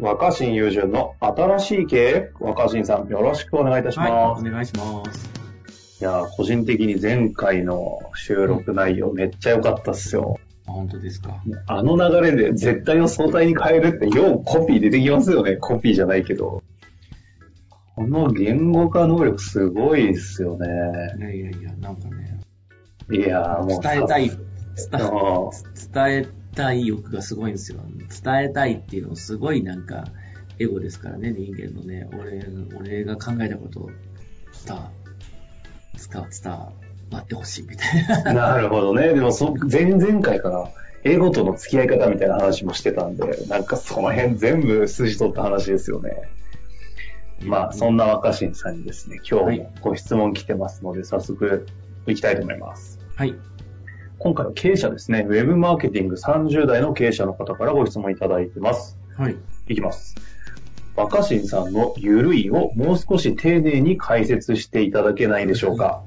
若新友人の新しい経営、若新さん、よろしくお願いいたします。はい、お願いします。い、やー、個人的に前回の収録内容めっちゃ良かったっすよ。あ本当ですか？あの流れで絶対を相対に変えるって、ようコピー出てきますよね。コピーじゃないけど。この言語化能力すごいですよね。いやいやいや、なんかね、いやー、もう。伝えたい、伝えたい欲がすごいんですよ。伝えたいっていうのすごいなんか、エゴですからね、人間のね。俺、俺が考えたことを伝わ、伝わ、伝わってほしいみたいな。なるほどね。でもそ、前々回から、英語との付き合い方みたいな話もしてたんで、なんかその辺全部筋取った話ですよね。まあ、そんな若新さんにですね、今日もご質問来てますので、早速行きたいと思います。はい。今回は経営者ですね、ウェブマーケティング30代の経営者の方からご質問いただいてます。はい。いきます。若新さんのゆるいをもう少し丁寧に解説していただけないでしょうか。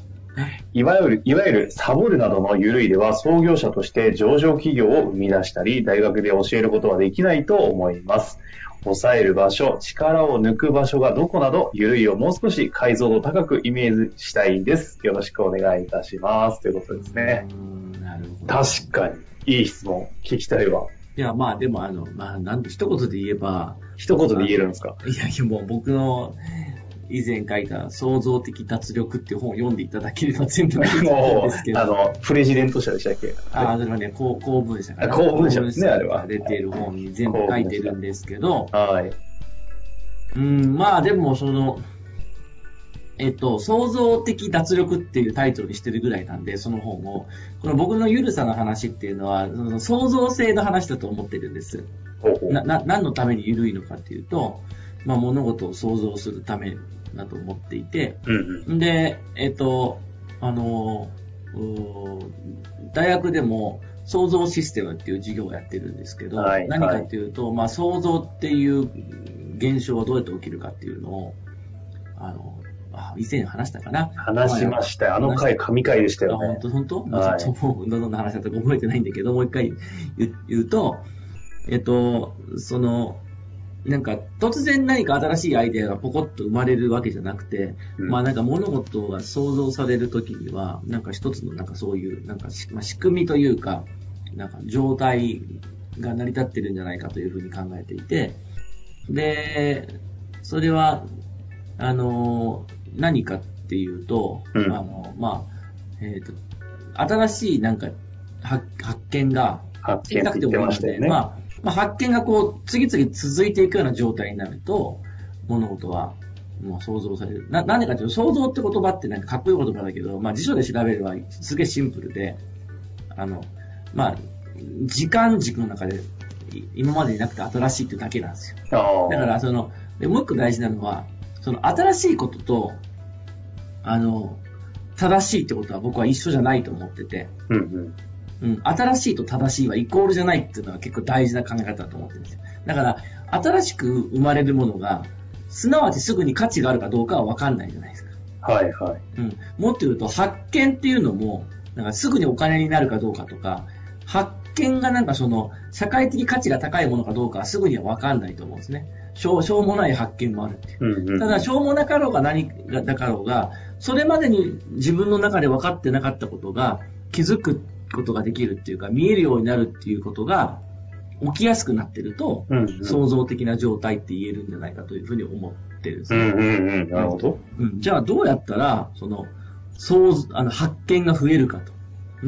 いわゆる、いわゆるサボるなどのゆるいでは創業者として上場企業を生み出したり、大学で教えることはできないと思います。抑える場所、力を抜く場所がどこなど、ゆるいをもう少し解像度高くイメージしたいです。よろしくお願いいたします。ということですね。確かに、いい質問、聞きたいわ。いや、まあでもあの、まあなんで一言で言えば、一言で言えるんですか？いやいやもう僕の以前書いた創造的脱力っていう本を読んでいただければ全部書いてあるんですけど。あの、プレジデント社でしたっけ？あ、それはね、公公文社かな。あ公文社ですねあれは出ている本に全部書いてるんですけど、はい。うん、まあでもその、えっと、創造的脱力っていうタイトルにしてるぐらいなんで、その本を、この僕のゆるさの話っていうのは、その創造性の話だと思ってるんです。な、な、何のために緩いのかっていうと、まあ物事を想像するためだと思っていて、うんうん。で、えっと、あの、大学でも創造システムっていう授業をやってるんですけど、はい何かっていうと、まあ創造っていう現象はどうやって起きるかっていうのを、あの、あ以前話したかな。話しましたよ。あの回、神回でしたあよね。本当？本当、はい。ちょっともうどんな話だったか覚えてないんだけど、もう一回言う言うと、えっと、その、なんか突然何か新しいアイデアがポコッと生まれるわけじゃなくて、うん。まあなんか物事が想像されるときには、なんか一つのなんかそういう、なんかし、まあ、仕組みというか、なんか状態が成り立ってるんじゃないかというふうに考えていて、で、それは、あの、何かっていうと、うんあの、まあ、えっ、と、新しいなんか発発見が発見って言ってましたよね。まあ、まあ、発見がこう、次々続いていくような状態になると、物事は、もう想像される。な、なんでかというと、想像って言葉ってなんかかっこいい言葉だけど、まあ辞書で調べればすげえシンプルで、あの、まあ、時間軸の中で、い今までになくて新しいっていうだけなんですよ。だから、その、でもう一個大事なのは、その新しいことと、あの、正しいってことは僕は一緒じゃないと思ってて、うんうん。うん、新しいと正しいはイコールじゃないっていうのは結構大事な考え方だと思ってるんですよ。だから、新しく生まれるものが、すなわちすぐに価値があるかどうかは分かんないじゃないですか。はいはい。うん。もっと言うと、発見っていうのも、なんかすぐにお金になるかどうかとか、発見がなんかその、社会的価値が高いものかどうかはすぐには分かんないと思うんですね。しょうしょうもない発見もあるっていう。うんうん。ただ、しょうもなかろうが何がだかろうが、それまでに自分の中で分かってなかったことが気づくことができるっていうか、見えるようになるっていうことが起きやすくなってると、うんうん。創造的な状態って言えるんじゃないかというふうに思ってるんですね。うんうんうん。なるほど。うんじゃあどうやったら、その、そう、あの、発見が増えるかと。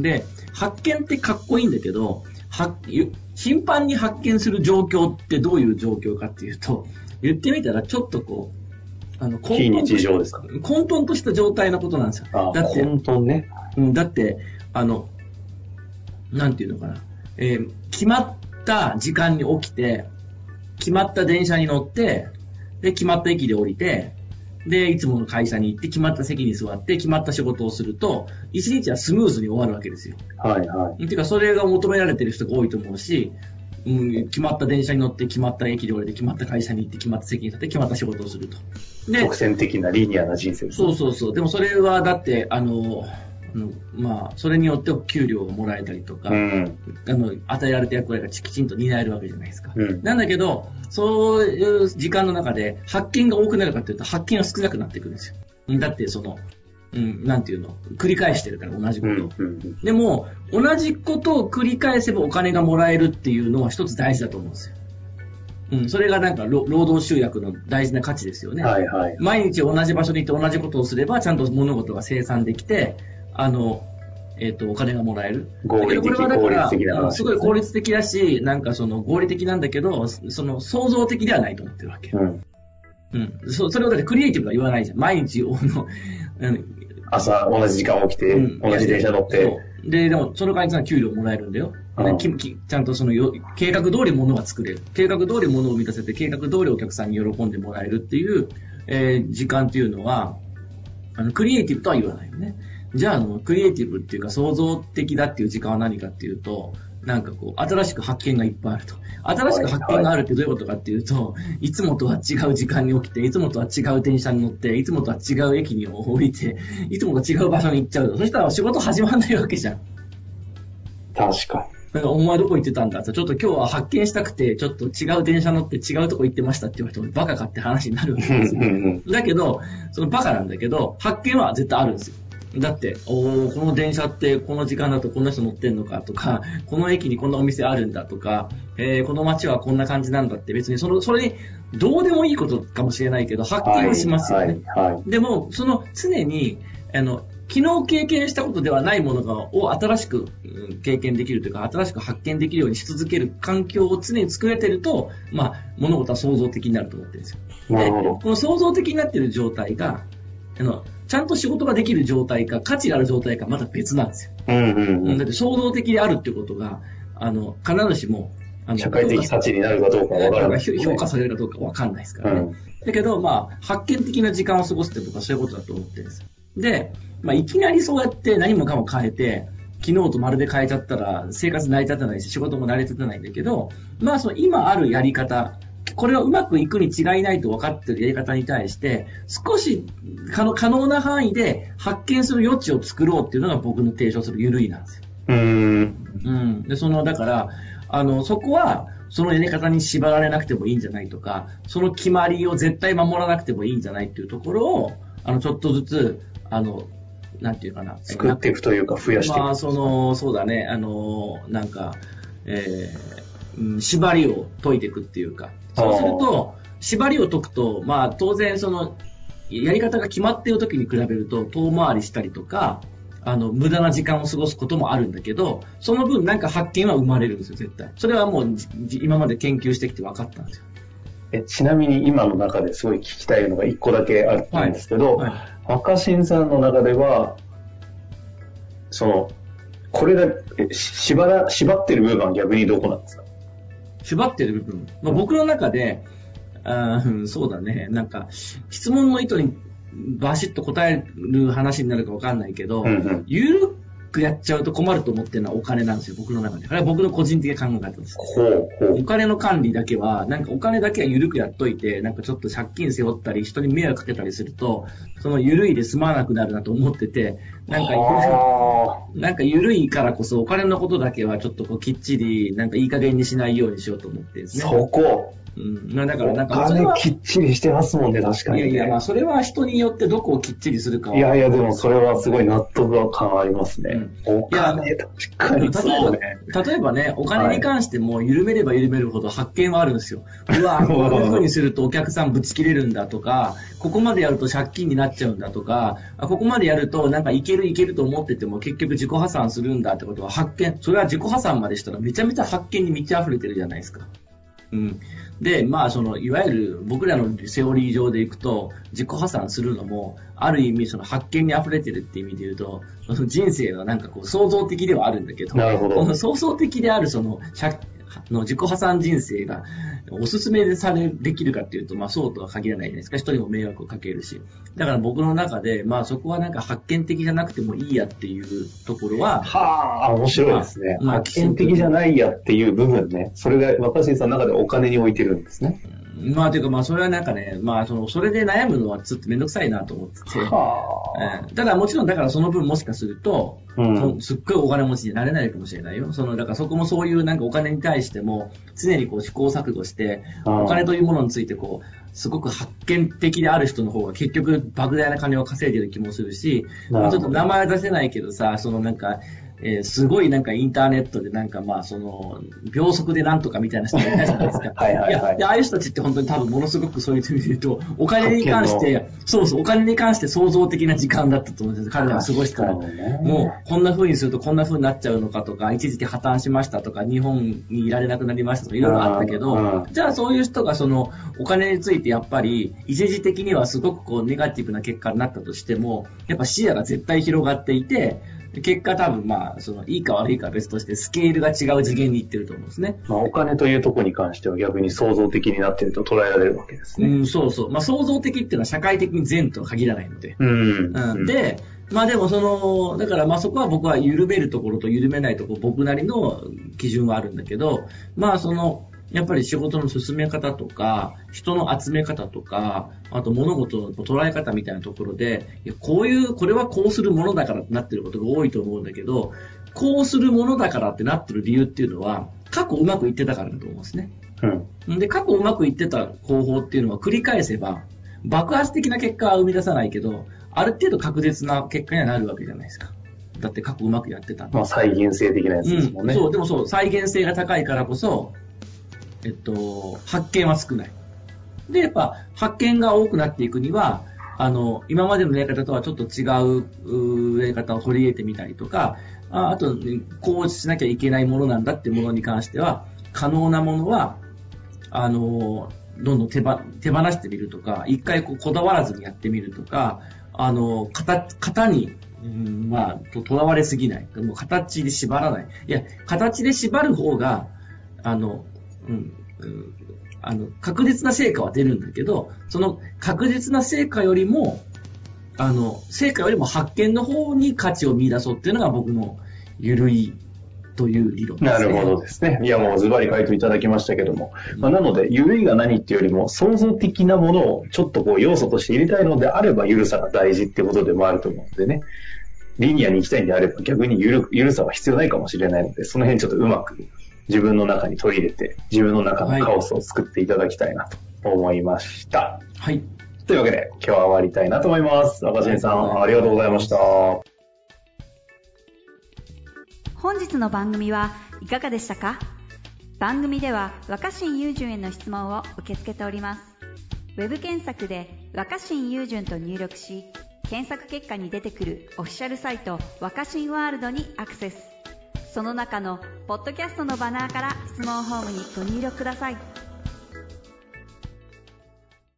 で、発見ってかっこいいんだけど、はゆ頻繁に発見する状況ってどういう状況かっていうと、言ってみたらちょっとこう、あの、非日常ですか？混沌とした状態のことなんですよ。ああ、だって、混沌ね。うんだって、あの、なんていうのかな、えー決まった時間に起きて、決まった電車に乗って、で、決まった駅で降りて、で、いつもの会社に行って、決まった席に座って、決まった仕事をすると、一日はスムーズに終わるわけですよ。はいはい。っていうか、それが求められてる人が多いと思うし、うん、決まった電車に乗って、決まった駅で降りて、決まった会社に行って、決まった席に立って、決まった仕事をすると。で直、線的なリニアな人生ですね。そうそうそう。でもそれは、だって、あのまあ、それによって給料がもらえたりとか、うん。あの、与えられた役割がきちんと担えるわけじゃないですか。うん。なんだけど、そういう時間の中で発見が多くなるかというと、発見は少なくなっていくんですよ。うんだって、その、うん、なんていうの、繰り返してるから、同じことを。うん。うん。でも、同じことを繰り返せばお金がもらえるっていうのは一つ大事だと思うんですよ。うん、それがなんか労労働集約の大事な価値ですよね。はいはい。毎日同じ場所に行って同じことをすれば、ちゃんと物事が生産できて、あの、えっ、と、お金がもらえる。合理的、だから効率的な話ですごい効率的だし、なんかその合理的なんだけど、その創造的ではないと思ってるわけ。うん。うん。そそれをだってクリエイティブが言わないじゃん。毎日、あの、うん朝同じ時間起きて、うん同じ電車乗って、で、でも、その代わりには給料もらえるんだよ。ちゃんとそのよ計画通り物が作れる。計画通り物を満たせて、計画通りお客さんに喜んでもらえるっていう、えー時間っていうのは、あの、クリエイティブとは言わないよね。じゃあ、あの、クリエイティブっていうか創造的だっていう時間は何かっていうと、なんかこう、新しく発見がいっぱいあると。新しく発見があるってどういうことかっていうと、いつもとは違う時間に起きて、いつもとは違う電車に乗って、いつもとは違う駅に降りて、いつもと違う場所に行っちゃうと。そしたら仕事始まんないわけじゃん。確かなんか、お前どこ行ってたんだって、ちょっと今日は発見したくて、ちょっと違う電車乗って違うとこ行ってましたって言われても、バカかって話になるわけに。ですよ。だけど、そのバカなんだけど、発見は絶対あるんですよ。だって、おーこの電車ってこの時間だとこんな人乗ってんのかとか、この駅にこんなお店あるんだとか、えーこの街はこんな感じなんだって別にその、それにどうでもいいことかもしれないけど、発見はしますよね。はい、はい。でも、その常に、あの、昨日経験したことではないものがを新しくうん経験できるというか、新しく発見できるようにし続ける環境を常に作れてると、まあ、物事は創造的になると思ってるんですよ。で、なるほど。この創造的になっている状態が、あの、ちゃんと仕事ができる状態か、価値がある状態か、また別なんですよ。うんうんうん。だって創造的であるっていうことが、あの、必ずしも、あの社会的価値になるかどうかわからないね。評価されるかどうかわかんないですからね。うん。だけど、まあ、発見的な時間を過ごすって僕はそういうことだと思ってるんです。で、まあ、いきなりそうやって何もかも変えて、昨日とまるで変えちゃったら生活成り立たないし仕事も成り立たないんだけど、まあその今あるやり方、これはうまくいくに違いないと分かってるやり方に対して、少し可能可能な範囲で発見する余地を作ろうっていうのが僕の提唱する緩いなんですよ。うーん。うん。で、その、だから、あの、そこは、そのやり方に縛られなくてもいいんじゃないとか、その決まりを絶対守らなくてもいいんじゃないっていうところを、あの、ちょっとずつ、あの、なんていうかな。作っていくというか増やしていく。まあ、その、そうだね、あの、なんか、えーうん縛りを解いていくっていうか、そうすると、縛りを解くと、まあ、当然、その、やり方が決まっている時に比べると、遠回りしたりとか、あの、無駄な時間を過ごすこともあるんだけど、その分なんか発見は生まれるんですよ、絶対。それはもう今まで研究してきて分かったんですよ。えちなみに今の中ですごい聞きたいのが一個だけあるんですけど、はい若新さんの中では、その、これだ縛ら、縛ってる部分は逆にどこなんですか？縛ってる部分。まあ、僕の中で、うんそうだね、なんか、質問の意図にバシッと答える話になるか分かんないけど、うんうん。ゆるくやっちゃうと困ると思ってるのはお金なんですよ、僕の中で。これは僕の個人的な考え方です。お。金の管理だけは、なんかお金だけは緩くやっといて、なんかちょっと借金背負ったり、人に迷惑かけたりすると、その緩いで済まなくなるなと思ってて、なんか、はなんか緩いからこそお金のことだけはちょっとこうきっちり、なんかいい加減にしないようにしようと思ってですあ、ね。そこ。うん。まあだからなんおか、それは、金きっちりしてますもんね、確かに、ね。いやいや、まあそれは人によってどこをきっちりするかはいやいや、でもそれはすごい納得感ありますね。お金、確かにそうね。例えばね、お金に関しても緩めれば緩めるほど発見はあるんですよ。うわ、こういう風にするとお客さんぶち切れるんだとか、ここまでやると借金になっちゃうんだとか、あここまでやるとなんかいけるいけると思ってても結局自己破産するんだってことは発見、それは自己破産までしたらめちゃめちゃ発見に満ち溢れてるじゃないですか。うん。で、まあ、その、いわゆる僕らのセオリー上でいくと、自己破産するのも、ある意味、その発見に溢れてるっていう意味で言うと、その人生はなんかこう、創造的ではあるんだけど、なるほどこの創造的であるその、借の自己破産人生がおすすめされ、できるかっていうと、まあそうとは限らないじゃないですか。人にも迷惑をかけるし。だから僕の中で、まあそこはなんか発見的じゃなくてもいいやっていうところは、はあ、面白いですね。まあ発見的じゃないやっていう部分ね。それが若新さんの中でお金に置いてるんですね。まあというかまあそれはなんかね、まあその、それで悩むのはちょっとめんどくさいなと思ってて。はただもちろんだからその分もしかすると、うん。すっごいお金持ちになれないかもしれないよ。その、だからそこもそういうなんかお金に対しても常にこう試行錯誤して、うん。お金というものについてこう、すごく発見的である人の方が結局莫大な金を稼いでる気もするし、まあちょっと名前は出せないけどさ、そのなんか、えーすごいなんかインターネットでなんかまあその、秒速でなんとかみたいな人がいたじゃないですか。はいはいはいや、でああいう人たちって本当に多分ものすごくそういう意味で言うと、お金に関して、そうそう、お金に関して創造的な時間だったと思うんですよ。彼らが過ごしたら。ねもう、こんな風にするとこんな風になっちゃうのかとか、一時期破綻しましたとか、日本にいられなくなりましたとか、いろいろあったけうどん、じゃあそういう人がその、お金についてやっぱり、一時的にはすごくこう、ネガティブな結果になったとしても、やっぱ視野が絶対広がっていて、結果多分まあ、その、いいか悪いかは別として、スケールが違う次元に行ってると思うんですね。まあ、お金というところに関しては逆に創造的になっていると捉えられるわけですね。うん、そうそう。まあ、創造的っていうのは社会的に善とは限らないので。うん。うん、で、まあでもその、だからまあそこは僕は緩めるところと緩めないところ、僕なりの基準はあるんだけど、まあその、やっぱり仕事の進め方とか、人の集め方とか、あと物事の捉え方みたいなところで、いやこういう、これはこうするものだからってなってることが多いと思うんだけど、こうするものだからってなってる理由っていうのは、過去うまくいってたからだと思うんですね。うん。で、過去うまくいってた方法っていうのは繰り返せば、爆発的な結果は生み出さないけど、ある程度確実な結果にはなるわけじゃないですか。だって過去うまくやってたまあ、再現性的なやつですもんね。うん、そう、でもそう、再現性が高いからこそ、えっと、発見は少ない。で、やっぱ、発見が多くなっていくには、あの、今までのやり方とはちょっと違うやり方を取り入れてみたりとか、ああと、ね、こうしなきゃいけないものなんだってものに関しては、可能なものは、あの、どんどん手ば手放してみるとか、一回こうこだわらずにやってみるとか、あの、型、型に、うん、まあ、と、とらわれすぎない。もう形で縛らない。いや、形で縛る方が、あの、うん、うんあの、確実な成果は出るんだけど、その確実な成果よりも、あの、成果よりも発見の方に価値を見出そうっていうのが僕のゆるいという理論です、ね。なるほどですね。いや、もうズバリ回答いただきましたけども。まあ、なので、ゆるいが何っていうよりも、創造的なものをちょっとこう要素として入れたいのであれば、ゆるさが大事ってことでもあると思うのでね。リニアに行きたいんであれば、逆にゆるゆるさは必要ないかもしれないので、その辺ちょっとうまく自分の中に取り入れて、自分の中のカオスを作っていただきたいなと思いました。はい。というわけで、今日は終わりたいなと思います。若新さん、ありがとうございました。本日の番組はいかがでしたか？番組では若新雄純への質問を受け付けておりますウェブ検索で「若新雄純」と入力し検索結果に出てくるオフィシャルサイト「若新ワールド」にアクセスその中のポッドキャストのバナーから質問ホームにご入力ください。